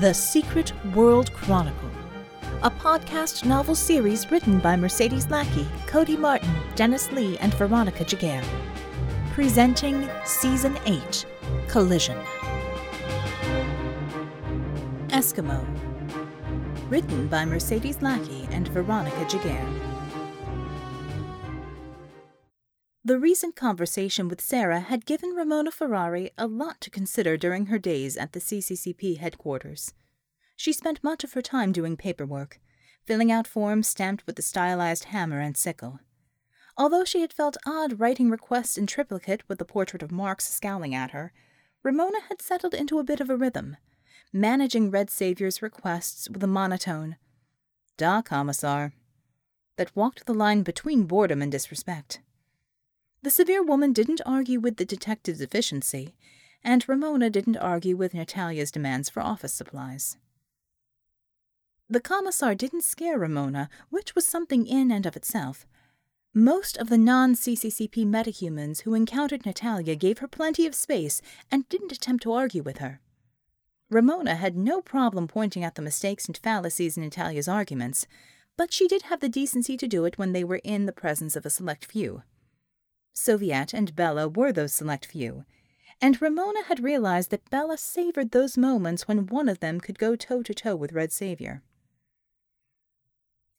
The Secret World Chronicle, a podcast novel series written by Mercedes Lackey, Cody Martin, Dennis Lee, and Veronica Giguere. Presenting Season 8 Collision. Eskimo. Written by Mercedes Lackey and Veronica Giguere. The recent conversation with Sarah had given Ramona Ferrari a lot to consider during her days at the CCCP headquarters. She spent much of her time doing paperwork, filling out forms stamped with the stylized hammer and sickle. Although she had felt odd writing requests in triplicate with the portrait of Marx scowling at her, Ramona had settled into a bit of a rhythm, managing Red Savior's requests with a monotone, Da, Commissar, that walked the line between boredom and disrespect. The severe woman didn't argue with the detective's efficiency, and Ramona didn't argue with Natalia's demands for office supplies. The commissar didn't scare Ramona, which was something in and of itself. Most of the non CCCP metahumans who encountered Natalia gave her plenty of space and didn't attempt to argue with her. Ramona had no problem pointing out the mistakes and fallacies in Natalia's arguments, but she did have the decency to do it when they were in the presence of a select few. Soviet and Bella were those select few, and Ramona had realized that Bella savored those moments when one of them could go toe to toe with Red Savior.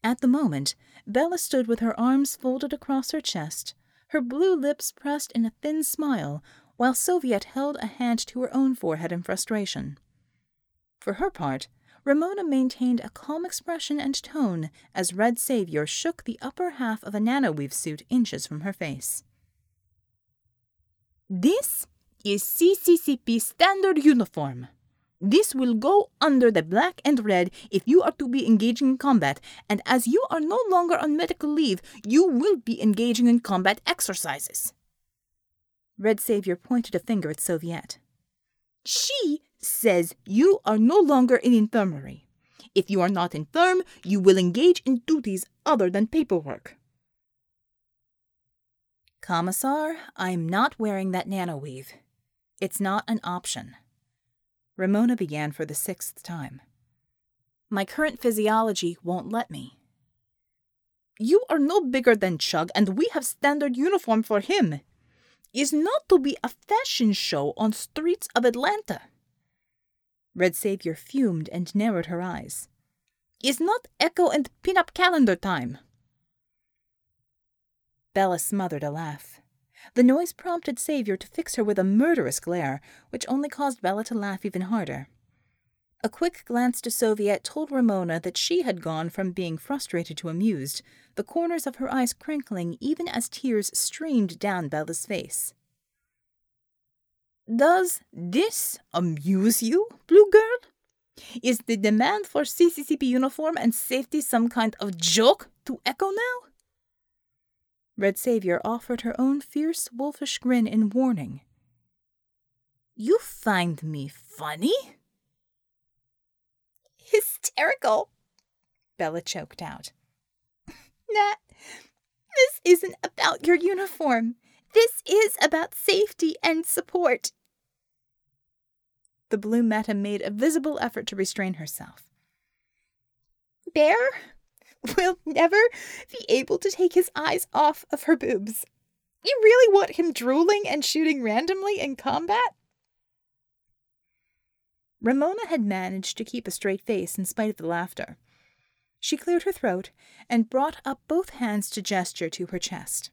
At the moment, Bella stood with her arms folded across her chest, her blue lips pressed in a thin smile, while Soviet held a hand to her own forehead in frustration. For her part, Ramona maintained a calm expression and tone as Red Savior shook the upper half of a nanoweave suit inches from her face. This is CCCP standard uniform. This will go under the black and red if you are to be engaging in combat, and as you are no longer on medical leave, you will be engaging in combat exercises. Red Savior pointed a finger at Soviet. She says you are no longer in infirmary. If you are not infirm, you will engage in duties other than paperwork. Commissar, I'm not wearing that nanoweave. It's not an option. Ramona began for the sixth time. My current physiology won't let me. You are no bigger than Chug, and we have standard uniform for him. Is not to be a fashion show on streets of Atlanta. Red Savior fumed and narrowed her eyes. Is not echo and pin-up calendar time. Bella smothered a laugh. The noise prompted Savior to fix her with a murderous glare, which only caused Bella to laugh even harder. A quick glance to Soviet told Ramona that she had gone from being frustrated to amused, the corners of her eyes crinkling even as tears streamed down Bella's face. Does this amuse you, Blue Girl? Is the demand for CCCP uniform and safety some kind of joke to echo now? Red Savior offered her own fierce, wolfish grin in warning. You find me funny? Hysterical, Bella choked out. Nat, this isn't about your uniform. This is about safety and support. The blue meta made a visible effort to restrain herself. Bear, will never be able to take his eyes off of her boobs. You really want him drooling and shooting randomly in combat? Ramona had managed to keep a straight face in spite of the laughter. She cleared her throat and brought up both hands to gesture to her chest.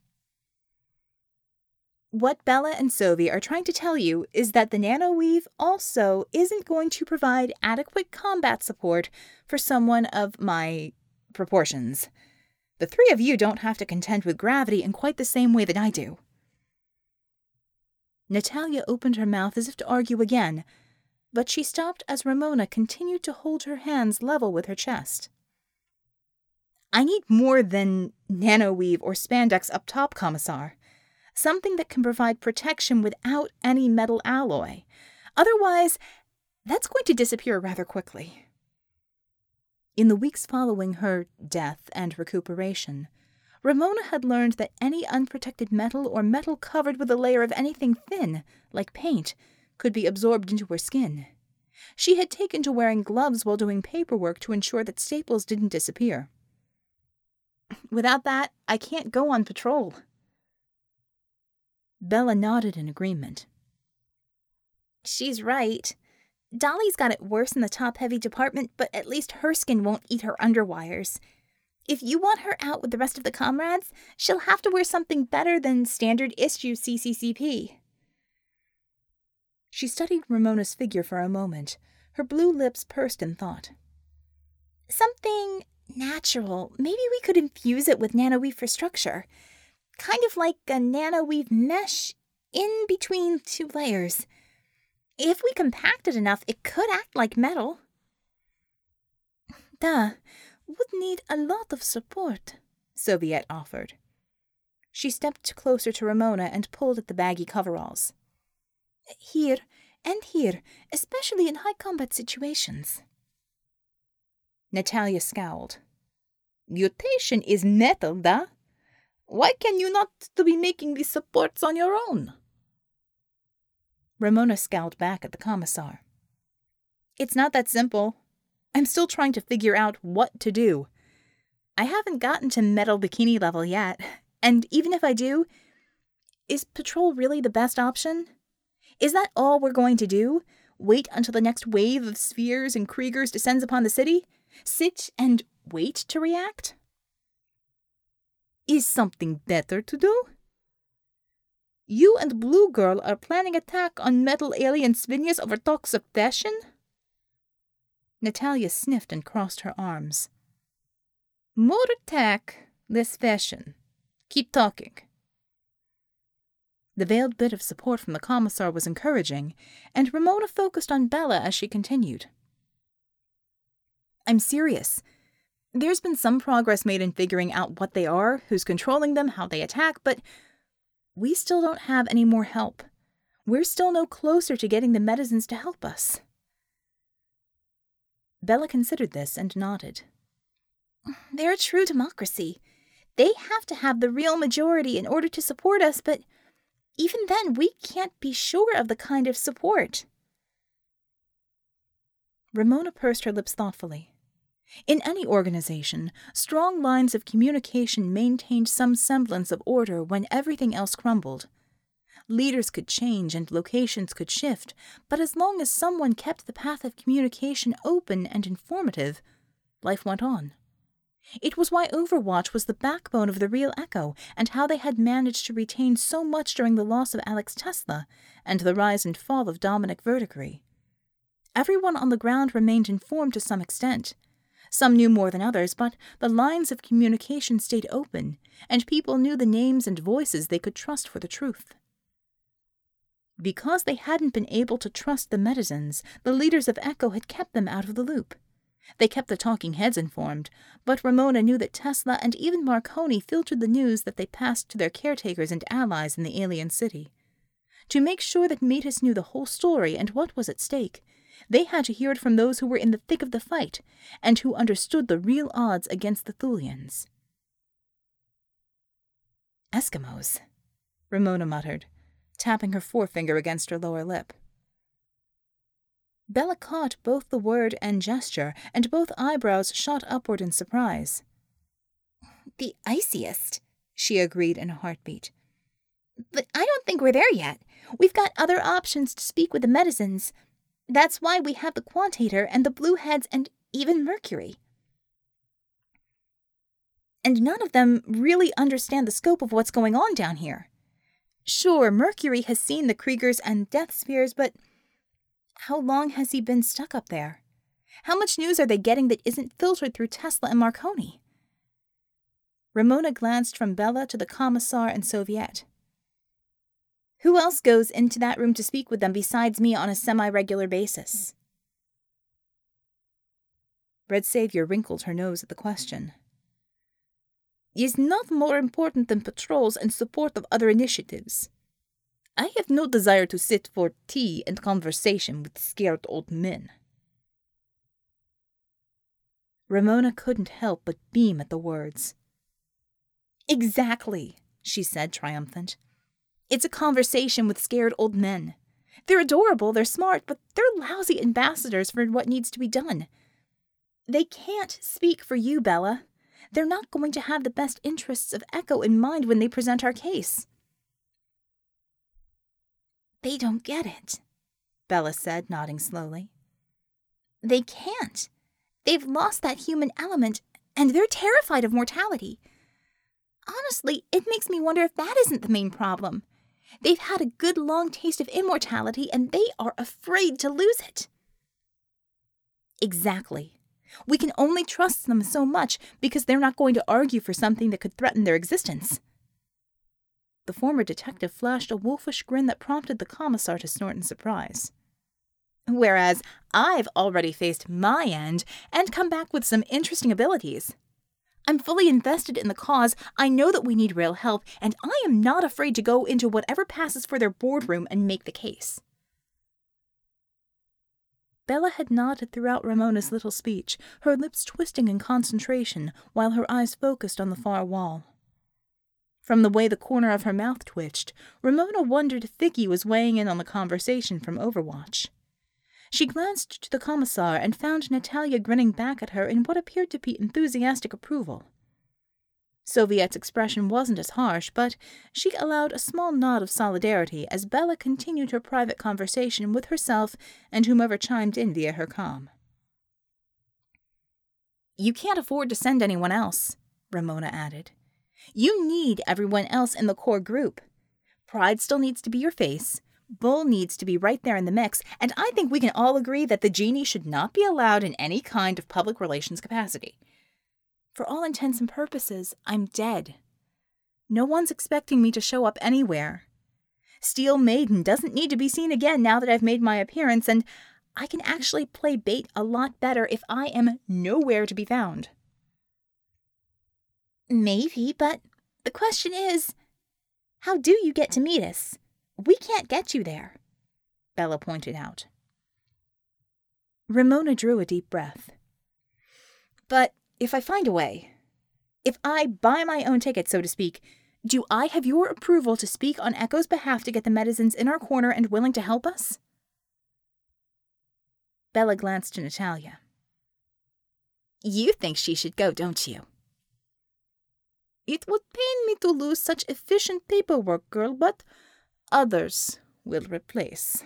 What Bella and Sovi are trying to tell you is that the nanoweave also isn't going to provide adequate combat support for someone of my proportions. The three of you don't have to contend with gravity in quite the same way that I do. Natalia opened her mouth as if to argue again, but she stopped as Ramona continued to hold her hands level with her chest. I need more than nanoweave or spandex up top, Commissar. Something that can provide protection without any metal alloy. Otherwise, that's going to disappear rather quickly. In the weeks following her death and recuperation, Ramona had learned that any unprotected metal or metal covered with a layer of anything thin, like paint, could be absorbed into her skin. She had taken to wearing gloves while doing paperwork to ensure that staples didn't disappear. Without that, I can't go on patrol. Bella nodded in agreement. She's right. Dolly's got it worse in the top heavy department, but at least her skin won't eat her underwires. If you want her out with the rest of the comrades, she'll have to wear something better than standard issue CCCP. She studied Ramona's figure for a moment, her blue lips pursed in thought. Something natural. Maybe we could infuse it with nanoweave for structure. Kind of like a nanoweave mesh in between two layers. If we compact it enough, it could act like metal. Duh, would need a lot of support, Soviet offered. She stepped closer to Ramona and pulled at the baggy coveralls. Here and here, especially in high combat situations. Natalia scowled. Mutation is metal, da? Why can you not to be making these supports on your own? Ramona scowled back at the commissar. It's not that simple. I'm still trying to figure out what to do. I haven't gotten to metal bikini level yet, and even if I do, is patrol really the best option? Is that all we're going to do? Wait until the next wave of spheres and Kriegers descends upon the city? Sit and wait to react? Is something better to do? You and Blue Girl are planning attack on metal alien Svinyas over talks of fashion? Natalia sniffed and crossed her arms. More attack, less fashion. Keep talking. The veiled bit of support from the commissar was encouraging, and Ramona focused on Bella as she continued. I'm serious. There's been some progress made in figuring out what they are, who's controlling them, how they attack, but we still don't have any more help. We're still no closer to getting the Medizins to help us. Bella considered this and nodded. They're a true democracy. They have to have the real majority in order to support us, but even then, we can't be sure of the kind of support. Ramona pursed her lips thoughtfully. In any organization, strong lines of communication maintained some semblance of order when everything else crumbled. Leaders could change and locations could shift, but as long as someone kept the path of communication open and informative, life went on. It was why Overwatch was the backbone of the real Echo, and how they had managed to retain so much during the loss of Alex Tesla and the rise and fall of Dominic Verdigris. Everyone on the ground remained informed to some extent. Some knew more than others, but the lines of communication stayed open, and people knew the names and voices they could trust for the truth. Because they hadn't been able to trust the Medizins, the leaders of Echo had kept them out of the loop. They kept the talking heads informed, but Ramona knew that Tesla and even Marconi filtered the news that they passed to their caretakers and allies in the alien city. To make sure that Metis knew the whole story and what was at stake, they had to hear it from those who were in the thick of the fight and who understood the real odds against the Thulians. Eskimos, Ramona muttered, tapping her forefinger against her lower lip. Bella caught both the word and gesture, and both eyebrows shot upward in surprise. The iciest, she agreed in a heartbeat. But I don't think we're there yet. We've got other options to speak with the Medizins. That's why we have the Quantator and the Blue Heads and even Mercury. And none of them really understand the scope of what's going on down here. Sure, Mercury has seen the Kriegers and Death Spears, but how long has he been stuck up there? How much news are they getting that isn't filtered through Tesla and Marconi? Ramona glanced from Bella to the Commissar and Soviet. Who else goes into that room to speak with them besides me on a semi regular basis? Red Savior wrinkled her nose at the question. Is not more important than patrols and support of other initiatives. I have no desire to sit for tea and conversation with scared old men. Ramona couldn't help but beam at the words. Exactly, she said, triumphant. It's a conversation with scared old men. They're adorable, they're smart, but they're lousy ambassadors for what needs to be done. They can't speak for you, Bella. They're not going to have the best interests of Echo in mind when they present our case. They don't get it, Bella said, nodding slowly. They can't. They've lost that human element, and they're terrified of mortality. Honestly, it makes me wonder if that isn't the main problem. They've had a good long taste of immortality, and they are afraid to lose it. Exactly. We can only trust them so much because they're not going to argue for something that could threaten their existence. The former detective flashed a wolfish grin that prompted the commissar to snort in surprise. Whereas I've already faced my end and come back with some interesting abilities. I'm fully invested in the cause, I know that we need real help, and I am not afraid to go into whatever passes for their boardroom and make the case. Bella had nodded throughout Ramona's little speech, her lips twisting in concentration while her eyes focused on the far wall. From the way the corner of her mouth twitched, Ramona wondered if Vicky was weighing in on the conversation from Overwatch. She glanced to the commissar and found Natalia grinning back at her in what appeared to be enthusiastic approval. Soviet's expression wasn't as harsh, but she allowed a small nod of solidarity as Bella continued her private conversation with herself and whomever chimed in via her com. You can't afford to send anyone else, Ramona added. You need everyone else in the core group. Pride still needs to be your face. Bull needs to be right there in the mix, and I think we can all agree that the genie should not be allowed in any kind of public relations capacity. For all intents and purposes, I'm dead. No one's expecting me to show up anywhere. Steel Maiden doesn't need to be seen again now that I've made my appearance, and I can actually play bait a lot better if I am nowhere to be found. Maybe, but the question is how do you get to meet us? We can't get you there, Bella pointed out. Ramona drew a deep breath. But if I find a way, if I buy my own ticket, so to speak, do I have your approval to speak on Echo's behalf to get the Medizins in our corner and willing to help us? Bella glanced to Natalia. You think she should go, don't you? It would pain me to lose such efficient paperwork, girl, but others will replace.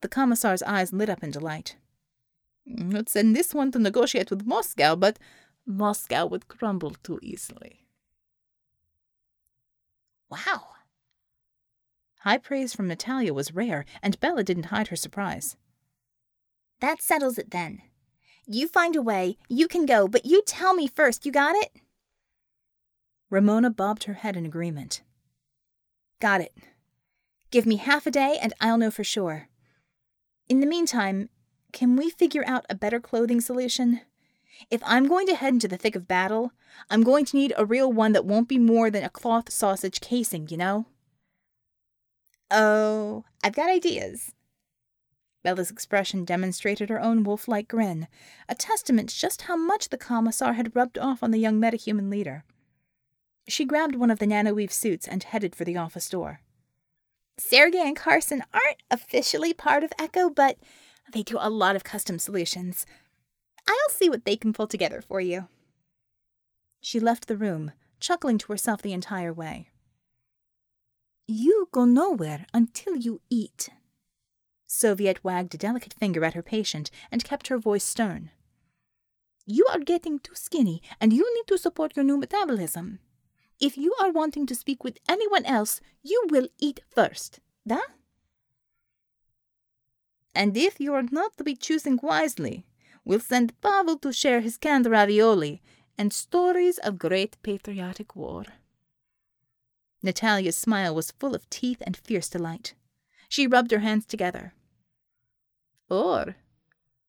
The commissar's eyes lit up in delight. I'd send this one to negotiate with Moscow, but Moscow would crumble too easily. Wow. High praise from Natalia was rare, and Bella didn't hide her surprise. That settles it then. You find a way, you can go, but you tell me first, you got it? Ramona bobbed her head in agreement. Got it. Give me half a day and I'll know for sure. In the meantime, can we figure out a better clothing solution? If I'm going to head into the thick of battle, I'm going to need a real one that won't be more than a cloth sausage casing, you know? Oh, I've got ideas. Bella's expression demonstrated her own wolf like grin, a testament just how much the commissar had rubbed off on the young metahuman leader. She grabbed one of the nanoweave suits and headed for the office door. Sergey and Carson aren't officially part of Echo, but they do a lot of custom solutions. I'll see what they can pull together for you. She left the room, chuckling to herself the entire way. You go nowhere until you eat. Soviet wagged a delicate finger at her patient and kept her voice stern. You are getting too skinny, and you need to support your new metabolism. If you are wanting to speak with anyone else, you will eat first. Da? And if you are not to be choosing wisely, we'll send Pavel to share his canned ravioli and stories of great patriotic war. Natalia's smile was full of teeth and fierce delight. She rubbed her hands together. Or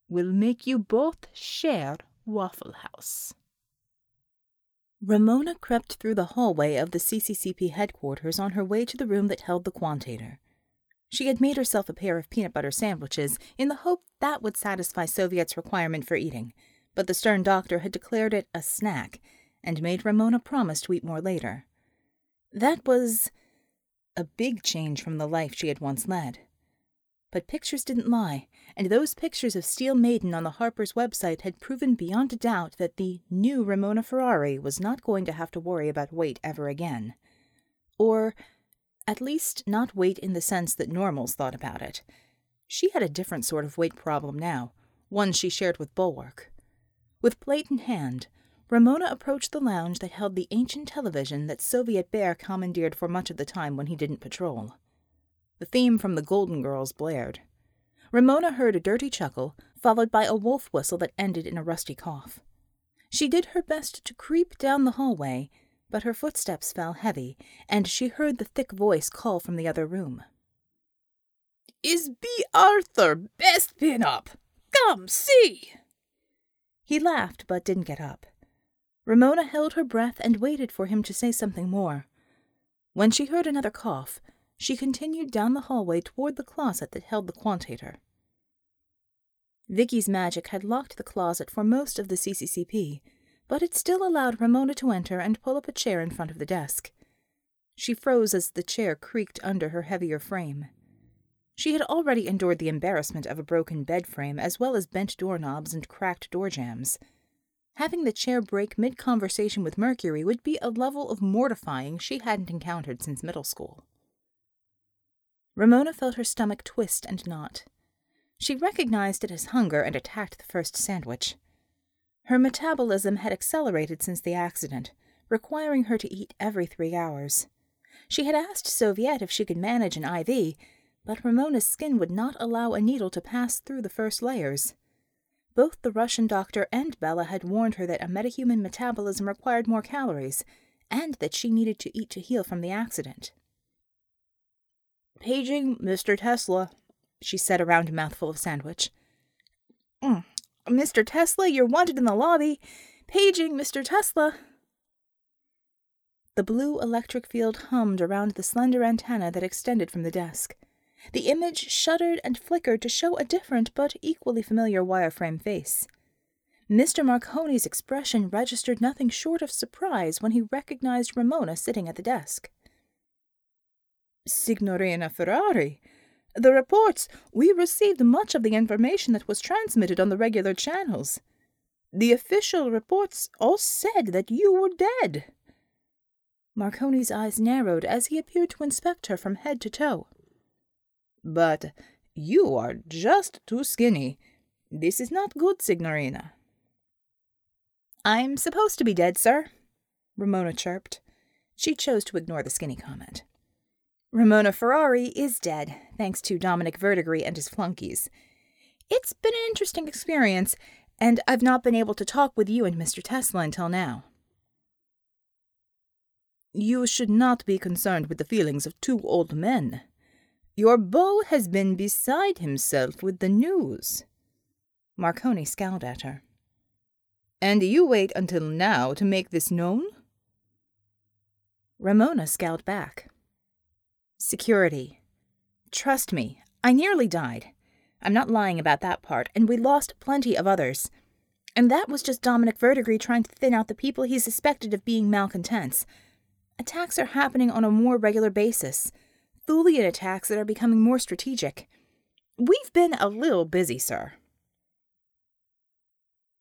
we'll make you both share Waffle House. Ramona crept through the hallway of the CCCP headquarters on her way to the room that held the quantator. She had made herself a pair of peanut butter sandwiches in the hope that would satisfy Soviet's requirement for eating, but the stern doctor had declared it a snack and made Ramona promise to eat more later. That was a big change from the life she had once led. But pictures didn't lie, and those pictures of Steel Maiden on the Harper's website had proven beyond a doubt that the new Ramona Ferrari was not going to have to worry about weight ever again. Or, at least, not weight in the sense that normals thought about it. She had a different sort of weight problem now, one she shared with Bulwark. With plate in hand, Ramona approached the lounge that held the ancient television that Soviet Bear commandeered for much of the time when he didn't patrol. The theme from the Golden Girls blared. Ramona heard a dirty chuckle, followed by a wolf whistle that ended in a rusty cough. She did her best to creep down the hallway, but her footsteps fell heavy, and she heard the thick voice call from the other room. Is Bea Arthur best pin up? Come see! He laughed, but didn't get up. Ramona held her breath and waited for him to say something more. When she heard another cough, she continued down the hallway toward the closet that held the quantator. Vicky's magic had locked the closet for most of the CCCP, but it still allowed Ramona to enter and pull up a chair in front of the desk. She froze as the chair creaked under her heavier frame. She had already endured the embarrassment of a broken bed frame as well as bent doorknobs and cracked door jambs. Having the chair break mid conversation with Mercury would be a level of mortifying she hadn't encountered since middle school. Ramona felt her stomach twist and knot. She recognized it as hunger and attacked the first sandwich. Her metabolism had accelerated since the accident, requiring her to eat every three hours. She had asked Soviet if she could manage an IV, but Ramona's skin would not allow a needle to pass through the first layers. Both the Russian doctor and Bella had warned her that a metahuman metabolism required more calories, and that she needed to eat to heal from the accident. Paging Mr. Tesla, she said around a mouthful of sandwich. Mm. Mr. Tesla, you're wanted in the lobby. Paging Mr. Tesla. The blue electric field hummed around the slender antenna that extended from the desk. The image shuddered and flickered to show a different but equally familiar wireframe face. Mr. Marconi's expression registered nothing short of surprise when he recognized Ramona sitting at the desk. Signorina Ferrari, the reports, we received much of the information that was transmitted on the regular channels. The official reports all said that you were dead. Marconi's eyes narrowed as he appeared to inspect her from head to toe. But you are just too skinny. This is not good, Signorina. I'm supposed to be dead, sir, Ramona chirped. She chose to ignore the skinny comment. Ramona Ferrari is dead, thanks to Dominic Verdigris and his flunkies. It's been an interesting experience, and I've not been able to talk with you and Mr. Tesla until now. You should not be concerned with the feelings of two old men. Your beau has been beside himself with the news. Marconi scowled at her. And you wait until now to make this known? Ramona scowled back. Security. Trust me, I nearly died. I'm not lying about that part, and we lost plenty of others. And that was just Dominic Verdigris trying to thin out the people he suspected of being malcontents. Attacks are happening on a more regular basis. Thulian attacks that are becoming more strategic. We've been a little busy, sir.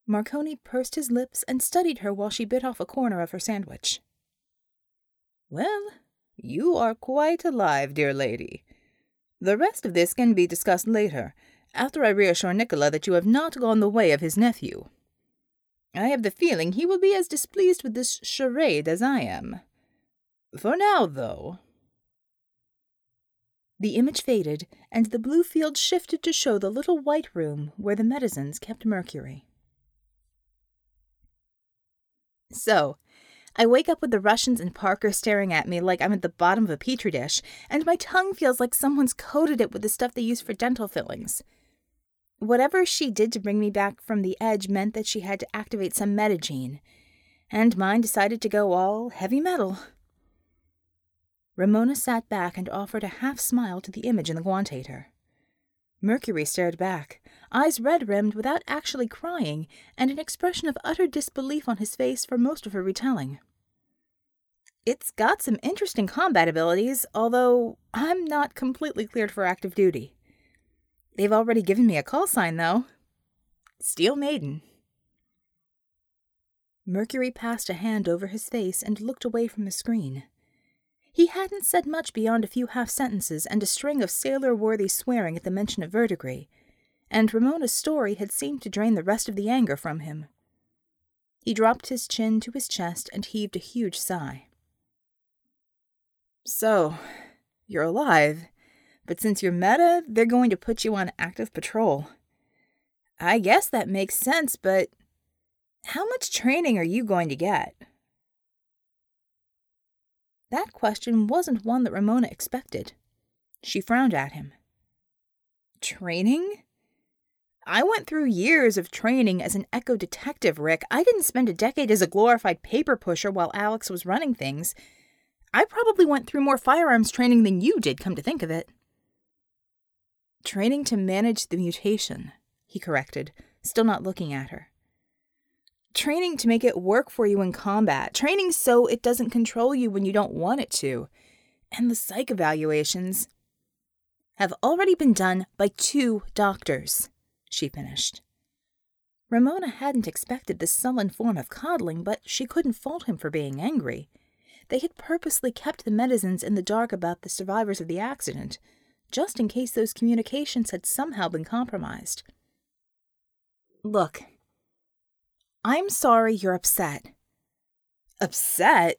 Marconi pursed his lips and studied her while she bit off a corner of her sandwich. Well, you are quite alive, dear lady. The rest of this can be discussed later, after I reassure Nicola that you have not gone the way of his nephew. I have the feeling he will be as displeased with this charade as I am. For now, though. The image faded, and the blue field shifted to show the little white room where the Medizins kept Mercury. So, I wake up with the Russians and Parker staring at me like I'm at the bottom of a petri dish, and my tongue feels like someone's coated it with the stuff they use for dental fillings. Whatever she did to bring me back from the edge meant that she had to activate some metagene, and mine decided to go all heavy metal. Ramona sat back and offered a half smile to the image in the quantator. Mercury stared back, eyes red rimmed without actually crying, and an expression of utter disbelief on his face for most of her retelling. It's got some interesting combat abilities, although I'm not completely cleared for active duty. They've already given me a call sign, though Steel Maiden. Mercury passed a hand over his face and looked away from the screen. He hadn't said much beyond a few half sentences and a string of sailor worthy swearing at the mention of verdigris, and Ramona's story had seemed to drain the rest of the anger from him. He dropped his chin to his chest and heaved a huge sigh. So, you're alive, but since you're meta, they're going to put you on active patrol. I guess that makes sense, but how much training are you going to get? That question wasn't one that Ramona expected. She frowned at him. Training? I went through years of training as an echo detective, Rick. I didn't spend a decade as a glorified paper pusher while Alex was running things. I probably went through more firearms training than you did, come to think of it. Training to manage the mutation, he corrected, still not looking at her. Training to make it work for you in combat. Training so it doesn't control you when you don't want it to. And the psych evaluations have already been done by two doctors, she finished. Ramona hadn't expected this sullen form of coddling, but she couldn't fault him for being angry. They had purposely kept the Medizins in the dark about the survivors of the accident, just in case those communications had somehow been compromised. Look, I'm sorry you're upset. Upset?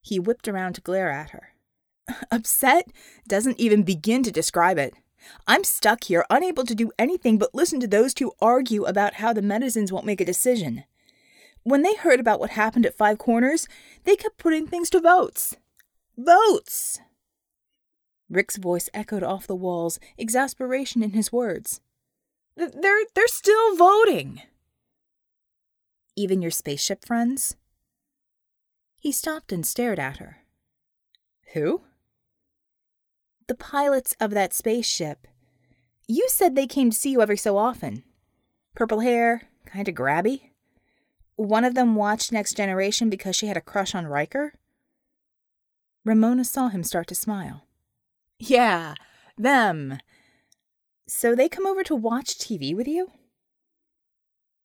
He whipped around to glare at her. Upset doesn't even begin to describe it. I'm stuck here, unable to do anything but listen to those two argue about how the Medizins won't make a decision. When they heard about what happened at Five Corners, they kept putting things to votes. Votes! Rick's voice echoed off the walls, exasperation in his words. They're, they're still voting. Even your spaceship friends? He stopped and stared at her. Who? The pilots of that spaceship. You said they came to see you every so often. Purple hair, kinda grabby. One of them watched Next Generation because she had a crush on Riker? Ramona saw him start to smile. Yeah, them. So they come over to watch TV with you?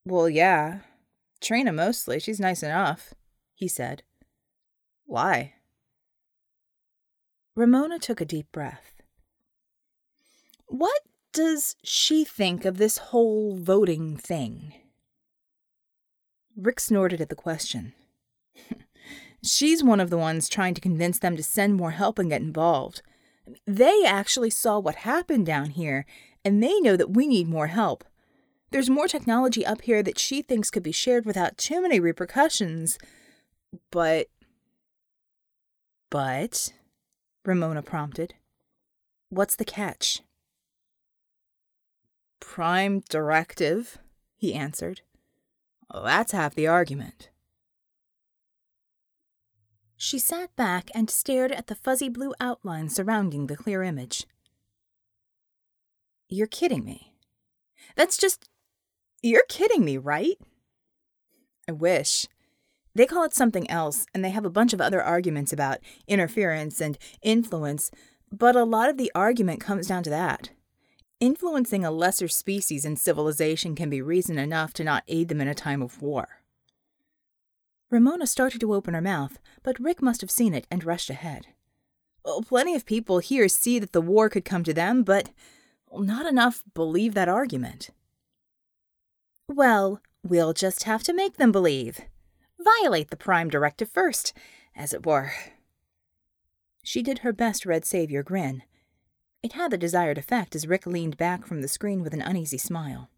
Well, yeah. Trina mostly. She's nice enough, he said. Why? Ramona took a deep breath. What does she think of this whole voting thing? Rick snorted at the question. She's one of the ones trying to convince them to send more help and get involved. They actually saw what happened down here and they know that we need more help. There's more technology up here that she thinks could be shared without too many repercussions. But. But. Ramona prompted. What's the catch? Prime directive, he answered. Well, that's half the argument. She sat back and stared at the fuzzy blue outline surrounding the clear image. You're kidding me. That's just. You're kidding me, right? I wish. They call it something else, and they have a bunch of other arguments about interference and influence, but a lot of the argument comes down to that. Influencing a lesser species in civilization can be reason enough to not aid them in a time of war. Ramona started to open her mouth, but Rick must have seen it and rushed ahead. Well, plenty of people here see that the war could come to them, but not enough believe that argument. Well, we'll just have to make them believe. Violate the Prime Directive first, as it were. She did her best Red Savior grin. It had the desired effect as Rick leaned back from the screen with an uneasy smile.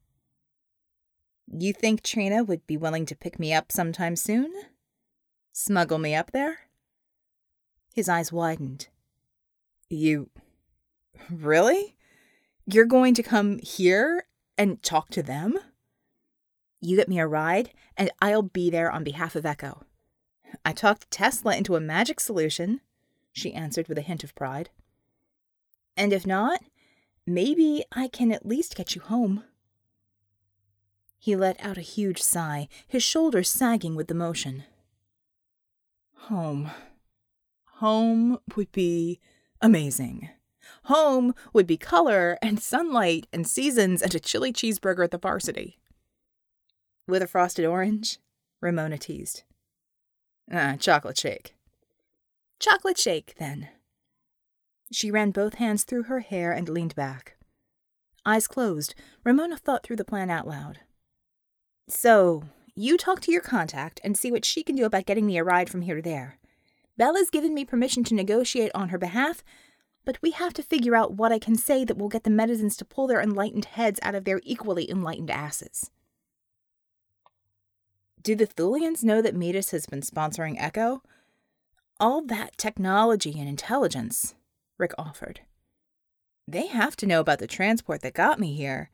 You think Trina would be willing to pick me up sometime soon? Smuggle me up there? His eyes widened. You. Really? You're going to come here and talk to them? You get me a ride, and I'll be there on behalf of Echo. I talked Tesla into a magic solution, she answered with a hint of pride. And if not, maybe I can at least get you home. He let out a huge sigh, his shoulders sagging with the motion. Home. Home would be amazing. Home would be color and sunlight and seasons and a chili cheeseburger at the varsity. With a frosted orange? Ramona teased. Ah, chocolate shake. Chocolate shake, then. She ran both hands through her hair and leaned back. Eyes closed, Ramona thought through the plan out loud. So, you talk to your contact and see what she can do about getting me a ride from here to there. Bella's given me permission to negotiate on her behalf, but we have to figure out what I can say that will get the Medizins to pull their enlightened heads out of their equally enlightened asses. Do the Thulians know that Metis has been sponsoring Echo? All that technology and intelligence, Rick offered. They have to know about the transport that got me here,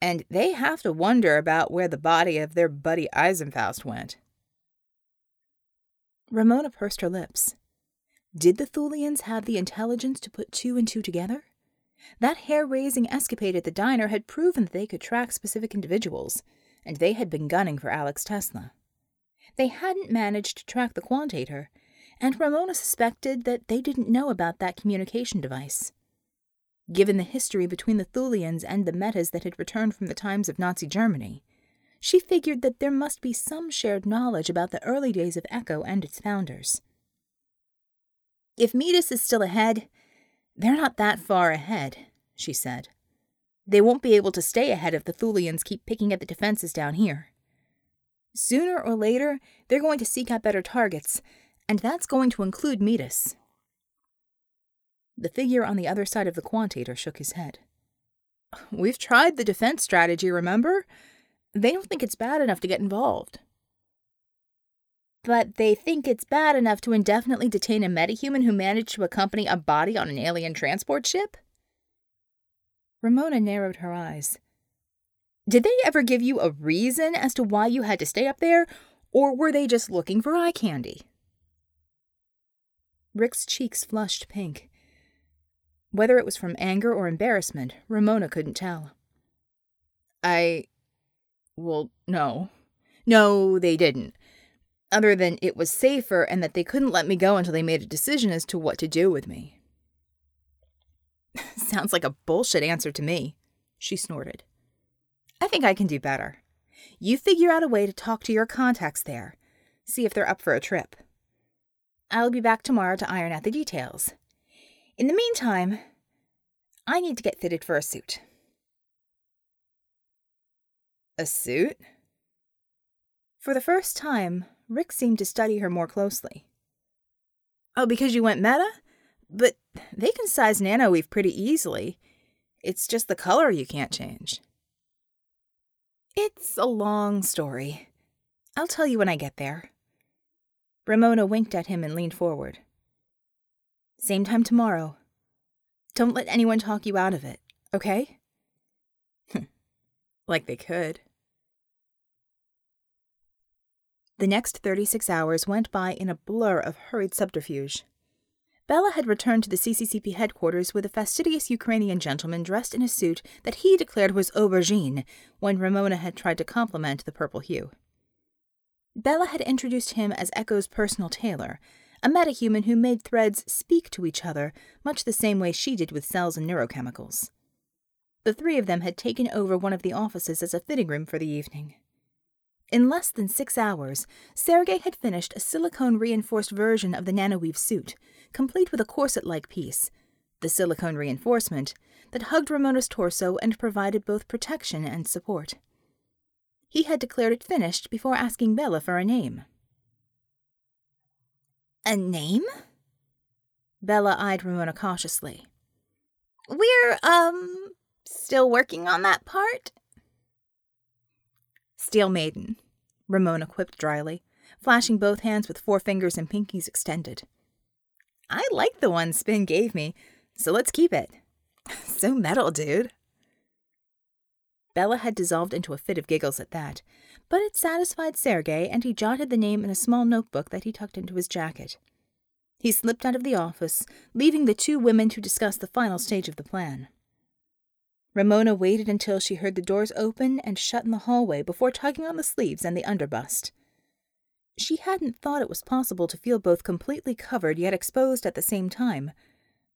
and they have to wonder about where the body of their buddy Eisenfaust went. Ramona pursed her lips. Did the Thulians have the intelligence to put two and two together? That hair raising escapade at the diner had proven that they could track specific individuals, and they had been gunning for Alex Tesla. They hadn't managed to track the Quantator, and Ramona suspected that they didn't know about that communication device. Given the history between the Thulians and the Metas that had returned from the times of Nazi Germany, she figured that there must be some shared knowledge about the early days of Echo and its founders. If Metis is still ahead, they're not that far ahead, she said. They won't be able to stay ahead if the Thulians keep picking at the defenses down here. Sooner or later, they're going to seek out better targets, and that's going to include Metis. The figure on the other side of the quantator shook his head. We've tried the defense strategy, remember? They don't think it's bad enough to get involved. But they think it's bad enough to indefinitely detain a metahuman who managed to accompany a body on an alien transport ship? Ramona narrowed her eyes. Did they ever give you a reason as to why you had to stay up there, or were they just looking for eye candy? Rick's cheeks flushed pink. Whether it was from anger or embarrassment, Ramona couldn't tell. I. Well, no. No, they didn't other than it was safer and that they couldn't let me go until they made a decision as to what to do with me. Sounds like a bullshit answer to me, she snorted. I think I can do better. You figure out a way to talk to your contacts there, see if they're up for a trip. I'll be back tomorrow to iron out the details. In the meantime, I need to get fitted for a suit. A suit? For the first time, Rick seemed to study her more closely. Oh, because you went meta? But they can size nanoweave pretty easily. It's just the color you can't change. It's a long story. I'll tell you when I get there. Ramona winked at him and leaned forward. Same time tomorrow. Don't let anyone talk you out of it, okay? like they could. The next 36 hours went by in a blur of hurried subterfuge. Bella had returned to the CCCP headquarters with a fastidious Ukrainian gentleman dressed in a suit that he declared was aubergine when Ramona had tried to compliment the purple hue. Bella had introduced him as Echo's personal tailor, a metahuman who made threads speak to each other much the same way she did with cells and neurochemicals. The three of them had taken over one of the offices as a fitting room for the evening. In less than six hours, Sergei had finished a silicone reinforced version of the nanoweave suit, complete with a corset like piece, the silicone reinforcement, that hugged Ramona's torso and provided both protection and support. He had declared it finished before asking Bella for a name. A name? Bella eyed Ramona cautiously. We're, um, still working on that part? Steel Maiden, Ramona quipped dryly, flashing both hands with forefingers and pinkies extended. I like the one Spin gave me, so let's keep it. so metal, dude. Bella had dissolved into a fit of giggles at that, but it satisfied Sergey, and he jotted the name in a small notebook that he tucked into his jacket. He slipped out of the office, leaving the two women to discuss the final stage of the plan. Ramona waited until she heard the doors open and shut in the hallway before tugging on the sleeves and the underbust. She hadn't thought it was possible to feel both completely covered yet exposed at the same time,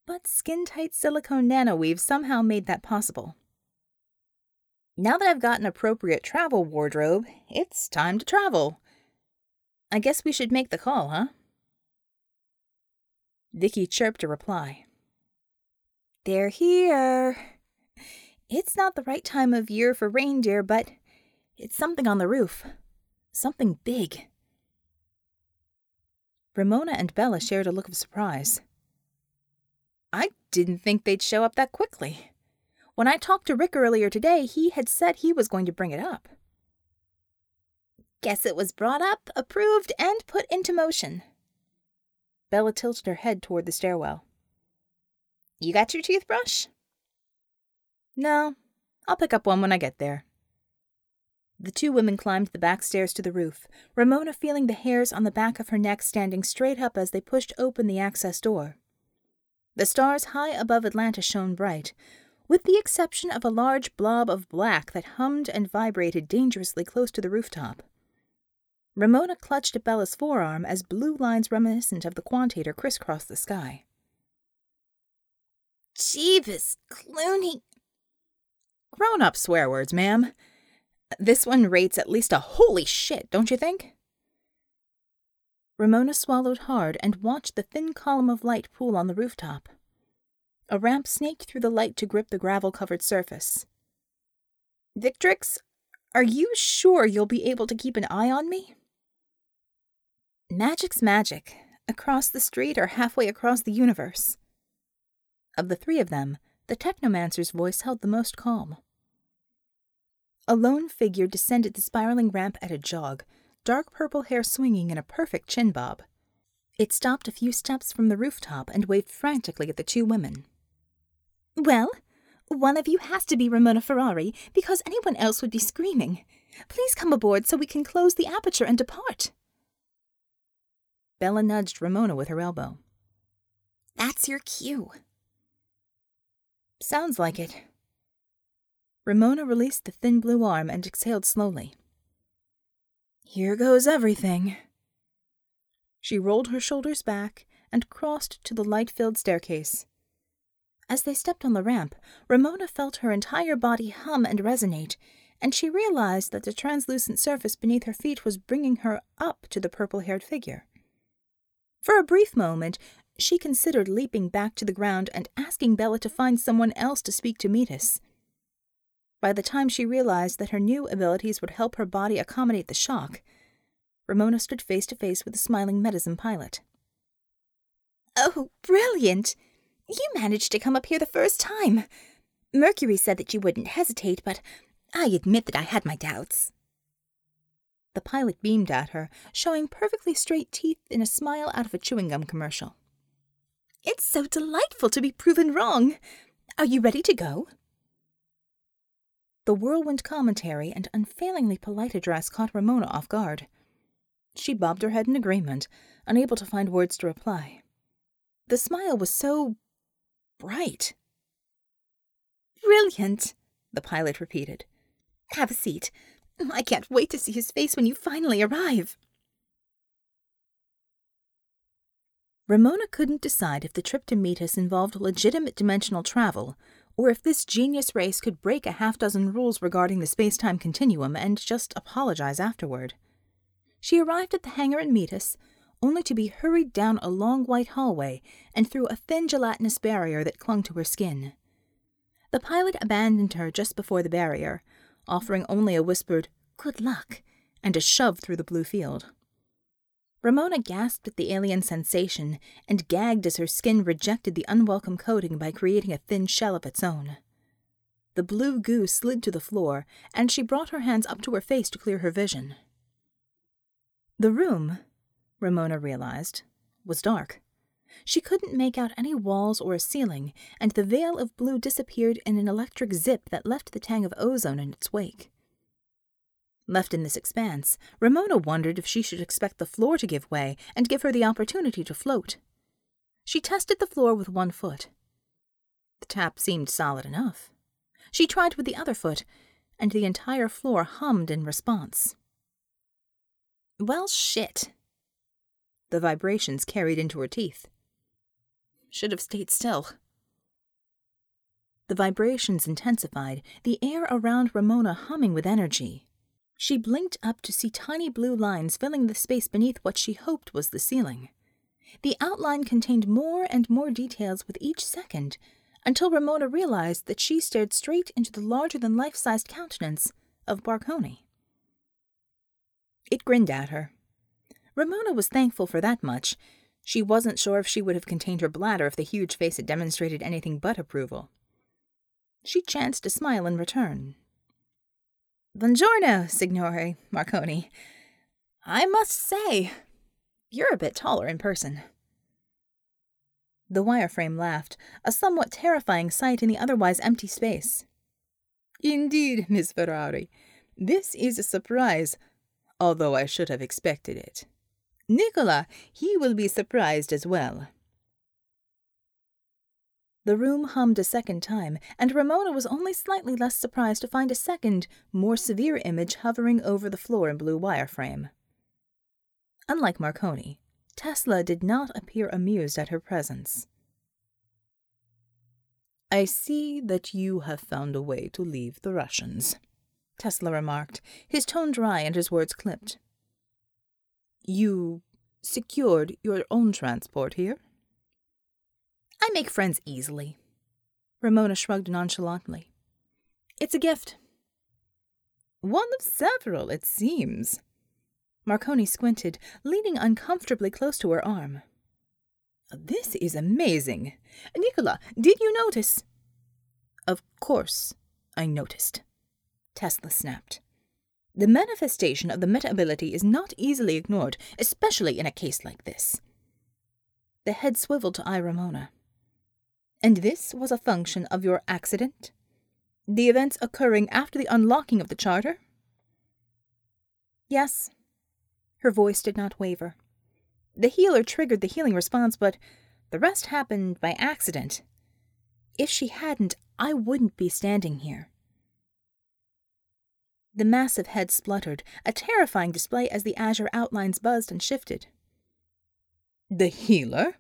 but skin tight silicone nanoweave somehow made that possible. Now that I've got an appropriate travel wardrobe, it's time to travel. I guess we should make the call, huh? Vicky chirped a reply. They're here. It's not the right time of year for reindeer, but it's something on the roof. Something big. Ramona and Bella shared a look of surprise. I didn't think they'd show up that quickly. When I talked to Rick earlier today, he had said he was going to bring it up. Guess it was brought up, approved, and put into motion. Bella tilted her head toward the stairwell. You got your toothbrush? No, I'll pick up one when I get there. The two women climbed the back stairs to the roof, Ramona feeling the hairs on the back of her neck standing straight up as they pushed open the access door. The stars high above Atlanta shone bright, with the exception of a large blob of black that hummed and vibrated dangerously close to the rooftop. Ramona clutched at Bella's forearm as blue lines reminiscent of the quantator crisscrossed the sky. Jeebus, Clooney. Grown up swear words, ma'am. This one rates at least a holy shit, don't you think? Ramona swallowed hard and watched the thin column of light pool on the rooftop. A ramp snaked through the light to grip the gravel covered surface. Victrix, are you sure you'll be able to keep an eye on me? Magic's magic, across the street or halfway across the universe. Of the three of them, the technomancer's voice held the most calm. A lone figure descended the spiraling ramp at a jog, dark purple hair swinging in a perfect chin bob. It stopped a few steps from the rooftop and waved frantically at the two women. Well, one of you has to be Ramona Ferrari because anyone else would be screaming. Please come aboard so we can close the aperture and depart. Bella nudged Ramona with her elbow. That's your cue. Sounds like it. Ramona released the thin blue arm and exhaled slowly. Here goes everything. She rolled her shoulders back and crossed to the light filled staircase. As they stepped on the ramp, Ramona felt her entire body hum and resonate, and she realized that the translucent surface beneath her feet was bringing her up to the purple haired figure. For a brief moment, she considered leaping back to the ground and asking Bella to find someone else to speak to Metis. By the time she realized that her new abilities would help her body accommodate the shock, Ramona stood face to face with the smiling Metisian pilot. Oh, brilliant! You managed to come up here the first time. Mercury said that you wouldn't hesitate, but I admit that I had my doubts. The pilot beamed at her, showing perfectly straight teeth in a smile out of a chewing gum commercial. It's so delightful to be proven wrong. Are you ready to go? The whirlwind commentary and unfailingly polite address caught Ramona off guard. She bobbed her head in agreement, unable to find words to reply. The smile was so bright. Brilliant, the pilot repeated. Have a seat. I can't wait to see his face when you finally arrive. Ramona couldn't decide if the trip to Metis involved legitimate dimensional travel, or if this genius race could break a half dozen rules regarding the space time continuum and just apologize afterward. She arrived at the hangar in Metis, only to be hurried down a long white hallway and through a thin gelatinous barrier that clung to her skin. The pilot abandoned her just before the barrier, offering only a whispered, Good luck, and a shove through the blue field. Ramona gasped at the alien sensation and gagged as her skin rejected the unwelcome coating by creating a thin shell of its own. The blue goo slid to the floor, and she brought her hands up to her face to clear her vision. The room, Ramona realized, was dark. She couldn't make out any walls or a ceiling, and the veil of blue disappeared in an electric zip that left the tang of ozone in its wake. Left in this expanse, Ramona wondered if she should expect the floor to give way and give her the opportunity to float. She tested the floor with one foot. The tap seemed solid enough. She tried with the other foot, and the entire floor hummed in response. Well, shit. The vibrations carried into her teeth. Should have stayed still. The vibrations intensified, the air around Ramona humming with energy. She blinked up to see tiny blue lines filling the space beneath what she hoped was the ceiling. The outline contained more and more details with each second, until Ramona realized that she stared straight into the larger than life sized countenance of Marconi. It grinned at her. Ramona was thankful for that much. She wasn't sure if she would have contained her bladder if the huge face had demonstrated anything but approval. She chanced to smile in return. Buongiorno, Signore Marconi. I must say, you're a bit taller in person. The wireframe laughed, a somewhat terrifying sight in the otherwise empty space. Indeed, Miss Ferrari. This is a surprise, although I should have expected it. Nicola, he will be surprised as well. The room hummed a second time, and Ramona was only slightly less surprised to find a second, more severe image hovering over the floor in blue wire frame. Unlike Marconi, Tesla did not appear amused at her presence. I see that you have found a way to leave the Russians, Tesla remarked, his tone dry and his words clipped. You secured your own transport here? I make friends easily. Ramona shrugged nonchalantly. It's a gift. One of several, it seems. Marconi squinted, leaning uncomfortably close to her arm. This is amazing. Nicola, did you notice? Of course, I noticed. Tesla snapped. The manifestation of the meta ability is not easily ignored, especially in a case like this. The head swiveled to eye Ramona. And this was a function of your accident? The events occurring after the unlocking of the charter? Yes. Her voice did not waver. The healer triggered the healing response, but the rest happened by accident. If she hadn't, I wouldn't be standing here. The massive head spluttered, a terrifying display as the azure outlines buzzed and shifted. The healer?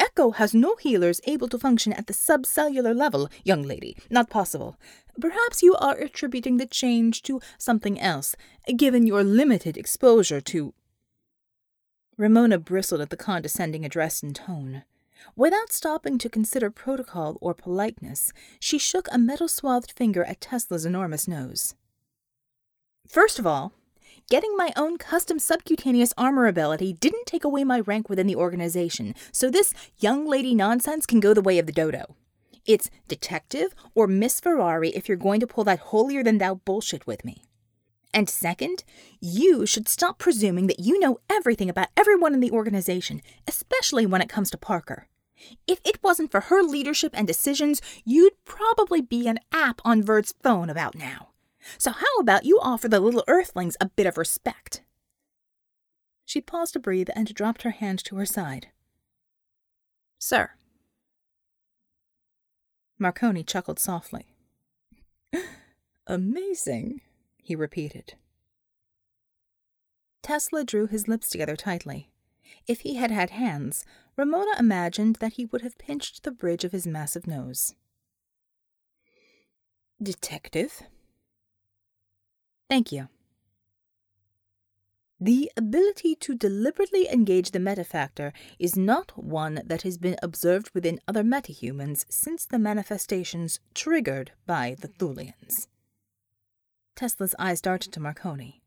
Echo has no healers able to function at the subcellular level, young lady. Not possible. Perhaps you are attributing the change to something else, given your limited exposure to. Ramona bristled at the condescending address and tone. Without stopping to consider protocol or politeness, she shook a metal swathed finger at Tesla's enormous nose. First of all, Getting my own custom subcutaneous armor ability didn't take away my rank within the organization, so this young lady nonsense can go the way of the dodo. It's detective or Miss Ferrari if you're going to pull that holier than thou bullshit with me. And second, you should stop presuming that you know everything about everyone in the organization, especially when it comes to Parker. If it wasn't for her leadership and decisions, you'd probably be an app on Verd's phone about now. So how about you offer the little earthlings a bit of respect? She paused to breathe and dropped her hand to her side. Sir. Marconi chuckled softly. Amazing, he repeated. Tesla drew his lips together tightly. If he had had hands, Ramona imagined that he would have pinched the bridge of his massive nose. Detective? Thank you. The ability to deliberately engage the metafactor is not one that has been observed within other metahumans since the manifestations triggered by the Thulians. Tesla's eyes darted to Marconi.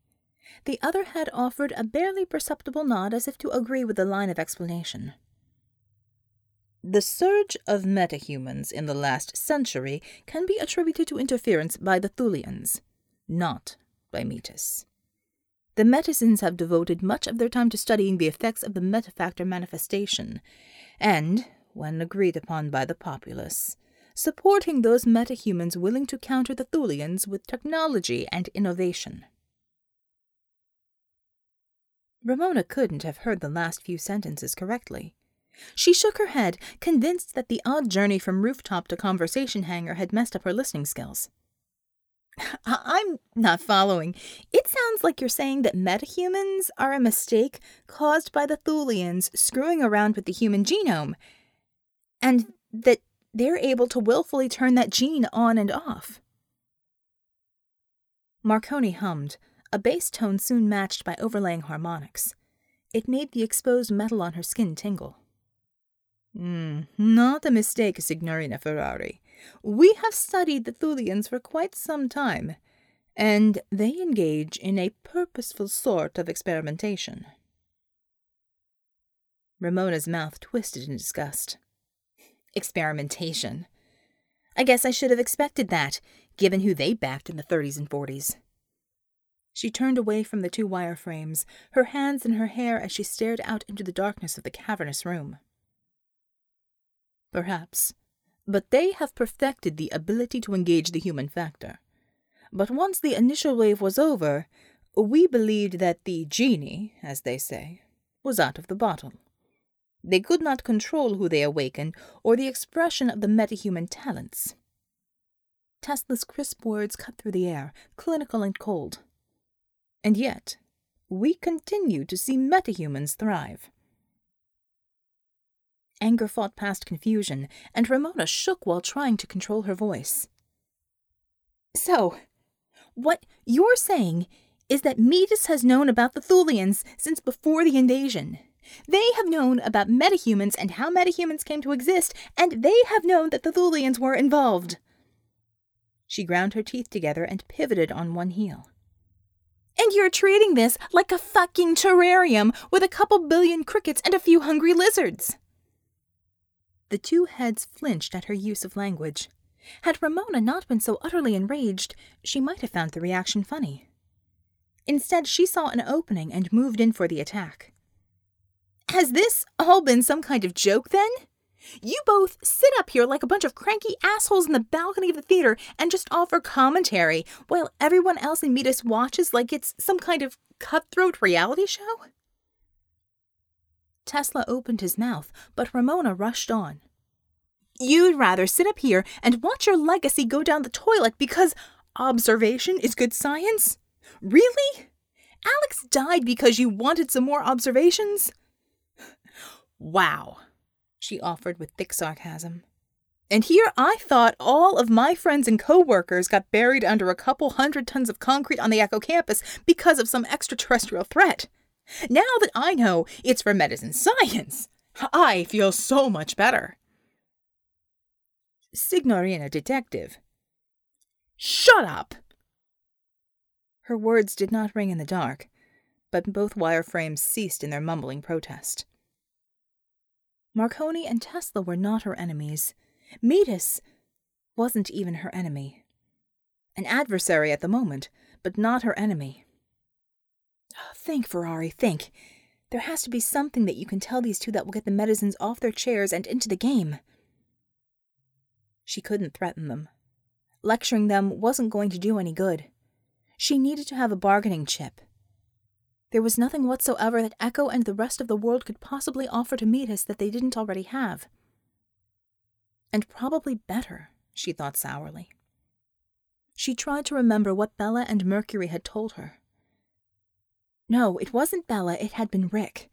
The other had offered a barely perceptible nod as if to agree with the line of explanation. The surge of metahumans in the last century can be attributed to interference by the Thulians, not by Metis. The Metisians have devoted much of their time to studying the effects of the metafactor manifestation, and, when agreed upon by the populace, supporting those metahumans willing to counter the Thulians with technology and innovation. Ramona couldn't have heard the last few sentences correctly. She shook her head, convinced that the odd journey from rooftop to conversation hangar had messed up her listening skills. I'm not following. It sounds like you're saying that metahumans are a mistake caused by the Thulians screwing around with the human genome, and that they're able to willfully turn that gene on and off. Marconi hummed, a bass tone soon matched by overlaying harmonics. It made the exposed metal on her skin tingle. Mm, not a mistake, Signorina Ferrari. We have studied the Thulians for quite some time, and they engage in a purposeful sort of experimentation. Ramona's mouth twisted in disgust. Experimentation. I guess I should have expected that, given who they backed in the 30s and 40s. She turned away from the two wire frames, her hands in her hair as she stared out into the darkness of the cavernous room. Perhaps but they have perfected the ability to engage the human factor. But once the initial wave was over, we believed that the genie, as they say, was out of the bottle. They could not control who they awakened or the expression of the metahuman talents. Tesla's crisp words cut through the air, clinical and cold. And yet, we continue to see metahumans thrive. Anger fought past confusion, and Ramona shook while trying to control her voice. So, what you're saying is that Metis has known about the Thulians since before the invasion. They have known about metahumans and how metahumans came to exist, and they have known that the Thulians were involved. She ground her teeth together and pivoted on one heel. And you're treating this like a fucking terrarium with a couple billion crickets and a few hungry lizards. The two heads flinched at her use of language. Had Ramona not been so utterly enraged, she might have found the reaction funny. Instead, she saw an opening and moved in for the attack. Has this all been some kind of joke, then? You both sit up here like a bunch of cranky assholes in the balcony of the theater and just offer commentary, while everyone else in Metis watches like it's some kind of cutthroat reality show? Tesla opened his mouth, but Ramona rushed on. You'd rather sit up here and watch your legacy go down the toilet because observation is good science? Really? Alex died because you wanted some more observations? Wow, she offered with thick sarcasm. And here I thought all of my friends and co-workers got buried under a couple hundred tons of concrete on the Echo campus because of some extraterrestrial threat. Now that I know it's for Metisian science, I feel so much better. Signorina Detective. Shut up! Her words did not ring in the dark, but both wireframes ceased in their mumbling protest. Marconi and Tesla were not her enemies. Metis wasn't even her enemy. An adversary at the moment, but not her enemy. Think, Ferrari, think. There has to be something that you can tell these two that will get the Metisians off their chairs and into the game. She couldn't threaten them. Lecturing them wasn't going to do any good. She needed to have a bargaining chip. There was nothing whatsoever that Echo and the rest of the world could possibly offer to Metis that they didn't already have. And probably better, she thought sourly. She tried to remember what Bella and Mercury had told her. No, it wasn't Bella, it had been Rick.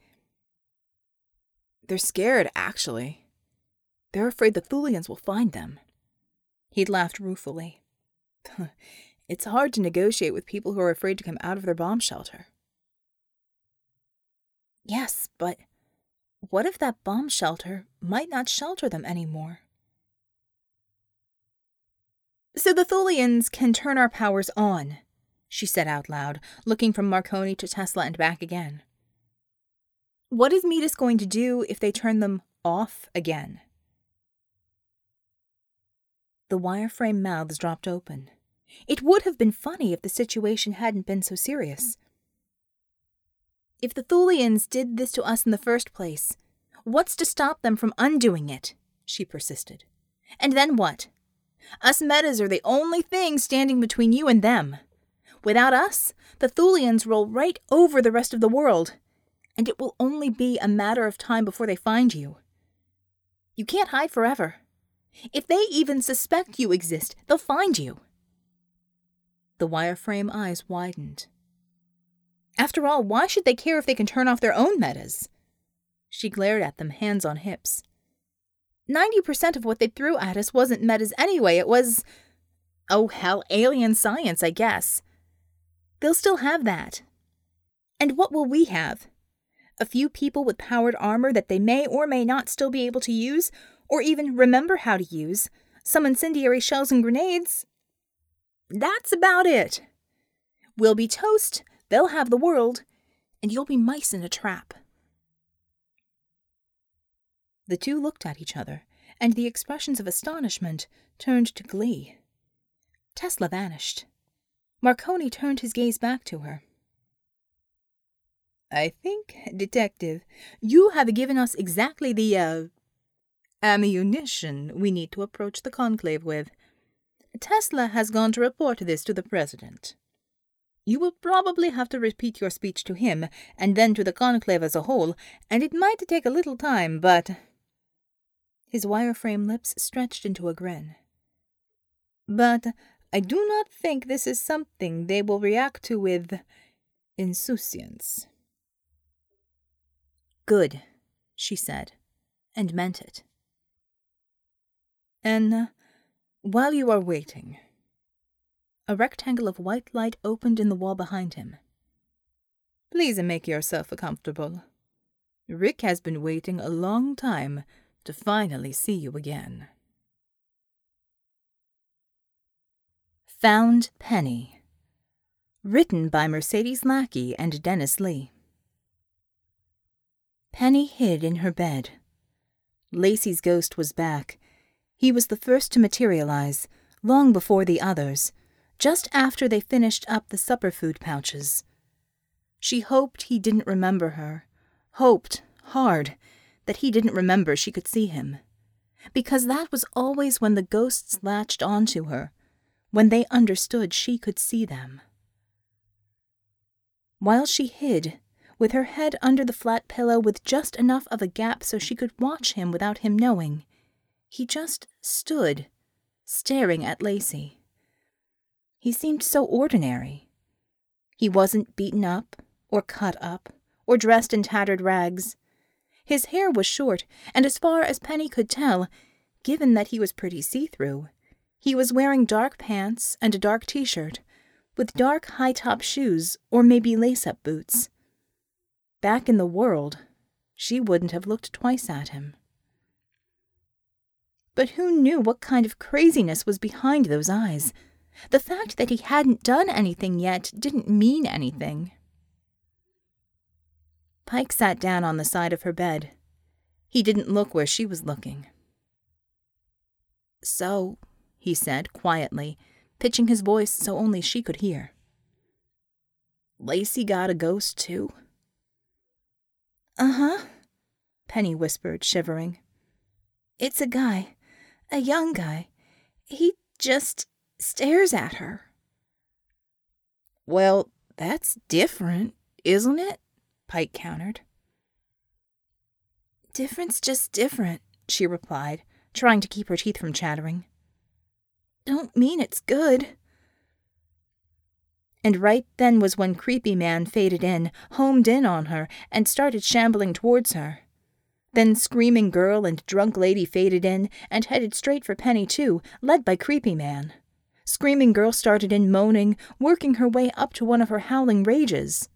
They're scared, actually. They're afraid the Thulians will find them. He'd laughed ruefully. it's hard to negotiate with people who are afraid to come out of their bomb shelter. Yes, but what if that bomb shelter might not shelter them anymore? So the Thulians can turn our powers on, she said out loud, looking from Marconi to Tesla and back again. What is Metis going to do if they turn them off again? The wireframe mouths dropped open. It would have been funny if the situation hadn't been so serious. If the Thulians did this to us in the first place, what's to stop them from undoing it? she persisted. And then what? Us metas are the only thing standing between you and them. Without us, the Thulians roll right over the rest of the world, and it will only be a matter of time before they find you. You can't hide forever. If they even suspect you exist, they'll find you. The wireframe eyes widened. After all, why should they care if they can turn off their own metas? She glared at them, hands on hips. 90% of what they threw at us wasn't metas anyway. It was. Oh, hell, alien science, I guess. They'll still have that. And what will we have? A few people with powered armor that they may or may not still be able to use, or even remember how to use, some incendiary shells and grenades. That's about it. We'll be toast, they'll have the world, and you'll be mice in a trap. The two looked at each other, and the expressions of astonishment turned to glee. Tesla vanished. Marconi turned his gaze back to her. I think, Detective, you have given us exactly the, uh, ammunition we need to approach the conclave with. Tesla has gone to report this to the President. You will probably have to repeat your speech to him, and then to the conclave as a whole, and it might take a little time, but his wireframe lips stretched into a grin. But I do not think this is something they will react to with insouciance. Good, she said, and meant it. And uh, while you are waiting, a rectangle of white light opened in the wall behind him. Please make yourself comfortable. Rick has been waiting a long time to finally see you again. Found Penny. Written by Mercedes Lackey and Dennis Lee. Penny hid in her bed. Lacey's ghost was back. He was the first to materialize, long before the others, just after they finished up the supper food pouches. She hoped he didn't remember her, hoped, hard, that he didn't remember she could see him. Because that was always when the ghosts latched onto her, when they understood she could see them. While she hid, with her head under the flat pillow with just enough of a gap so she could watch him without him knowing, he just stood, staring at Lacey. He seemed so ordinary. He wasn't beaten up, or cut up, or dressed in tattered rags. His hair was short, and as far as Penny could tell, given that he was pretty see through, he was wearing dark pants and a dark t shirt, with dark high top shoes or maybe lace up boots. Back in the world, she wouldn't have looked twice at him. But who knew what kind of craziness was behind those eyes? The fact that he hadn't done anything yet didn't mean anything. Pike sat down on the side of her bed. He didn't look where she was looking. So, he said quietly, pitching his voice so only she could hear. Lacey got a ghost, too? Uh huh, Penny whispered, shivering. It's a guy, a young guy. He just stares at her. Well, that's different, isn't it? Pike countered. Different's just different, she replied, trying to keep her teeth from chattering. Don't mean it's good. And right then was when Creepy Man faded in, homed in on her, and started shambling towards her. Then Screaming Girl and Drunk Lady faded in and headed straight for Penny, too, led by Creepy Man. Screaming Girl started in moaning, working her way up to one of her howling rages.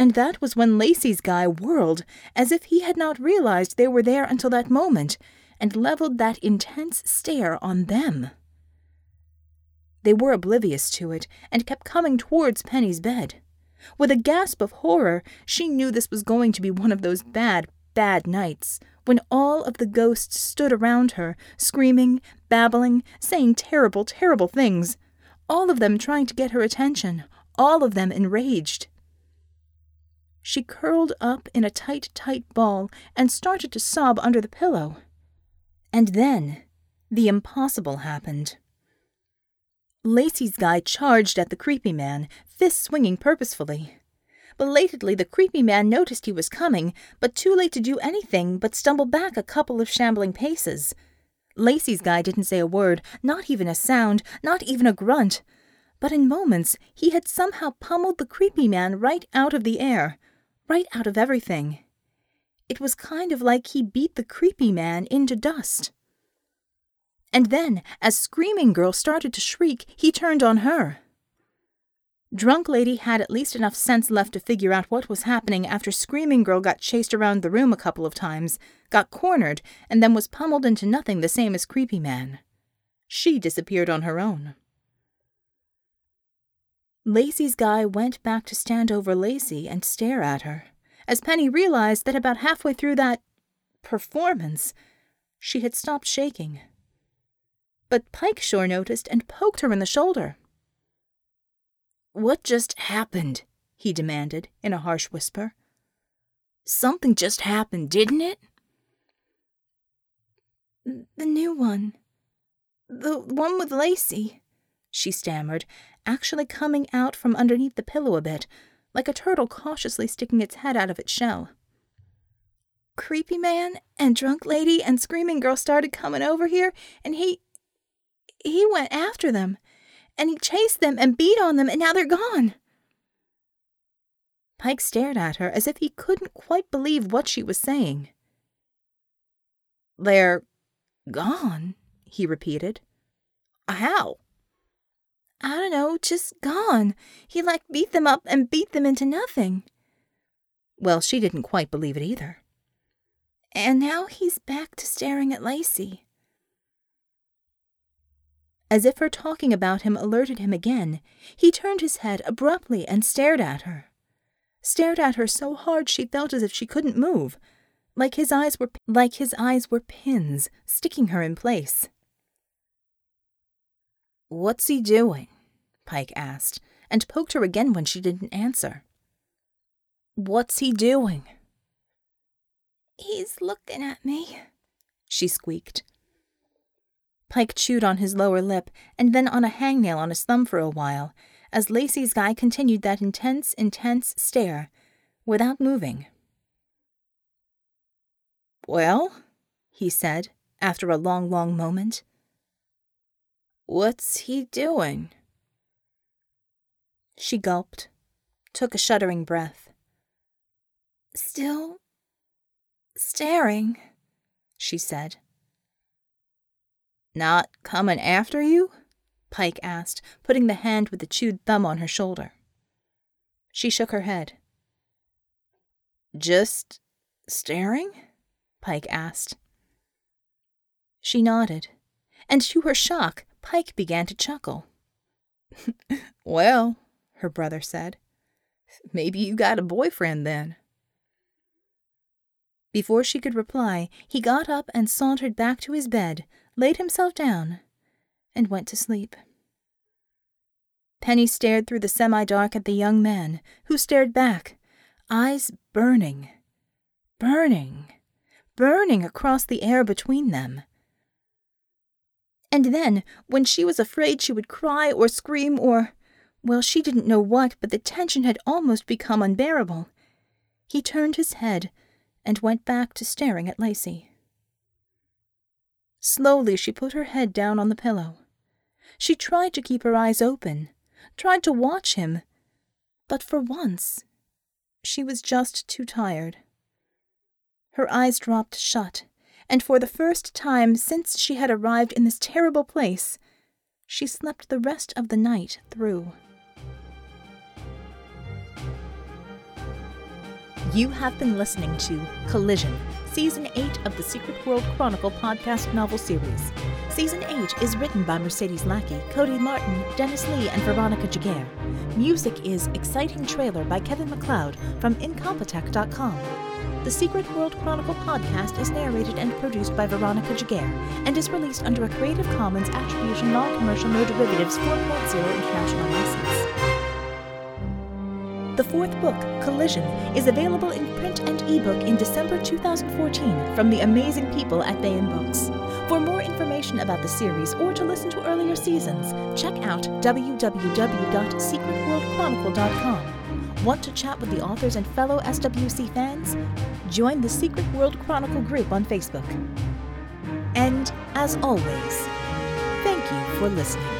And that was when Lacey's guy whirled, as if he had not realized they were there until that moment, and leveled that intense stare on them. They were oblivious to it, and kept coming towards Penny's bed. With a gasp of horror, she knew this was going to be one of those bad, bad nights, when all of the ghosts stood around her, screaming, babbling, saying terrible, terrible things, all of them trying to get her attention, all of them enraged. She curled up in a tight, tight ball and started to sob under the pillow. And then the impossible happened. Lacey's guy charged at the creepy man, fists swinging purposefully. Belatedly, the creepy man noticed he was coming, but too late to do anything but stumble back a couple of shambling paces. Lacey's guy didn't say a word, not even a sound, not even a grunt, but in moments he had somehow pummeled the creepy man right out of the air, right out of everything. It was kind of like he beat the creepy man into dust. And then, as Screaming Girl started to shriek, he turned on her. Drunk Lady had at least enough sense left to figure out what was happening after Screaming Girl got chased around the room a couple of times, got cornered, and then was pummeled into nothing the same as Creepy Man. She disappeared on her own. Lacey's guy went back to stand over Lacey and stare at her, as Penny realized that about halfway through that performance, she had stopped shaking. But Pike sure noticed and poked her in the shoulder. What just happened? he demanded in a harsh whisper. Something just happened, didn't it? The new one. The one with Lacey, she stammered, actually coming out from underneath the pillow a bit, like a turtle cautiously sticking its head out of its shell. Creepy man and drunk lady and screaming girl started coming over here, and he. he went after them and he chased them and beat on them, and now they're gone. Pike stared at her as if he couldn't quite believe what she was saying. They're gone, he repeated. How? I don't know, just gone. He like beat them up and beat them into nothing. Well, she didn't quite believe it either. And now he's back to staring at Lacey. As if her talking about him alerted him again, he turned his head abruptly and stared at her. Stared at her so hard she felt as if she couldn't move, like his eyes were like his eyes were pins sticking her in place. What's he doing? Pike asked, and poked her again when she didn't answer. What's he doing? He's looking at me, she squeaked. Pike chewed on his lower lip and then on a hangnail on his thumb for a while, as Lacey's guy continued that intense, intense stare, without moving. Well, he said, after a long, long moment. What's he doing? She gulped, took a shuddering breath. Still staring, she said. Not coming after you? Pike asked, putting the hand with the chewed thumb on her shoulder. She shook her head. Just staring? Pike asked. She nodded, and to her shock, Pike began to chuckle. well, her brother said, maybe you got a boyfriend then. Before she could reply, he got up and sauntered back to his bed, laid himself down, and went to sleep. Penny stared through the semi dark at the young man, who stared back, eyes burning, burning, burning across the air between them. And then, when she was afraid she would cry or scream or, well, she didn't know what, but the tension had almost become unbearable, he turned his head and went back to staring at Lacey. Slowly, she put her head down on the pillow. She tried to keep her eyes open, tried to watch him, but for once, she was just too tired. Her eyes dropped shut, and for the first time since she had arrived in this terrible place, she slept the rest of the night through. You have been listening to Collision Season 8 of the Secret World Chronicle podcast novel series. Season 8 is written by Mercedes Lackey, Cody Martin, Dennis Lee, and Veronica Giguere. Music is Exciting Trailer by Kevin MacLeod from Incompetech.com. The Secret World Chronicle podcast is narrated and produced by Veronica Giguere and is released under a Creative Commons Attribution Non-Commercial No Derivatives 4.0 International License. The fourth book, Collision, is available in print and ebook in December 2014 from the amazing people at Baen Books. For more information about the series or to listen to earlier seasons, check out www.secretworldchronicle.com. Want to chat with the authors and fellow SWC fans? Join the Secret World Chronicle group on Facebook. And, as always, thank you for listening.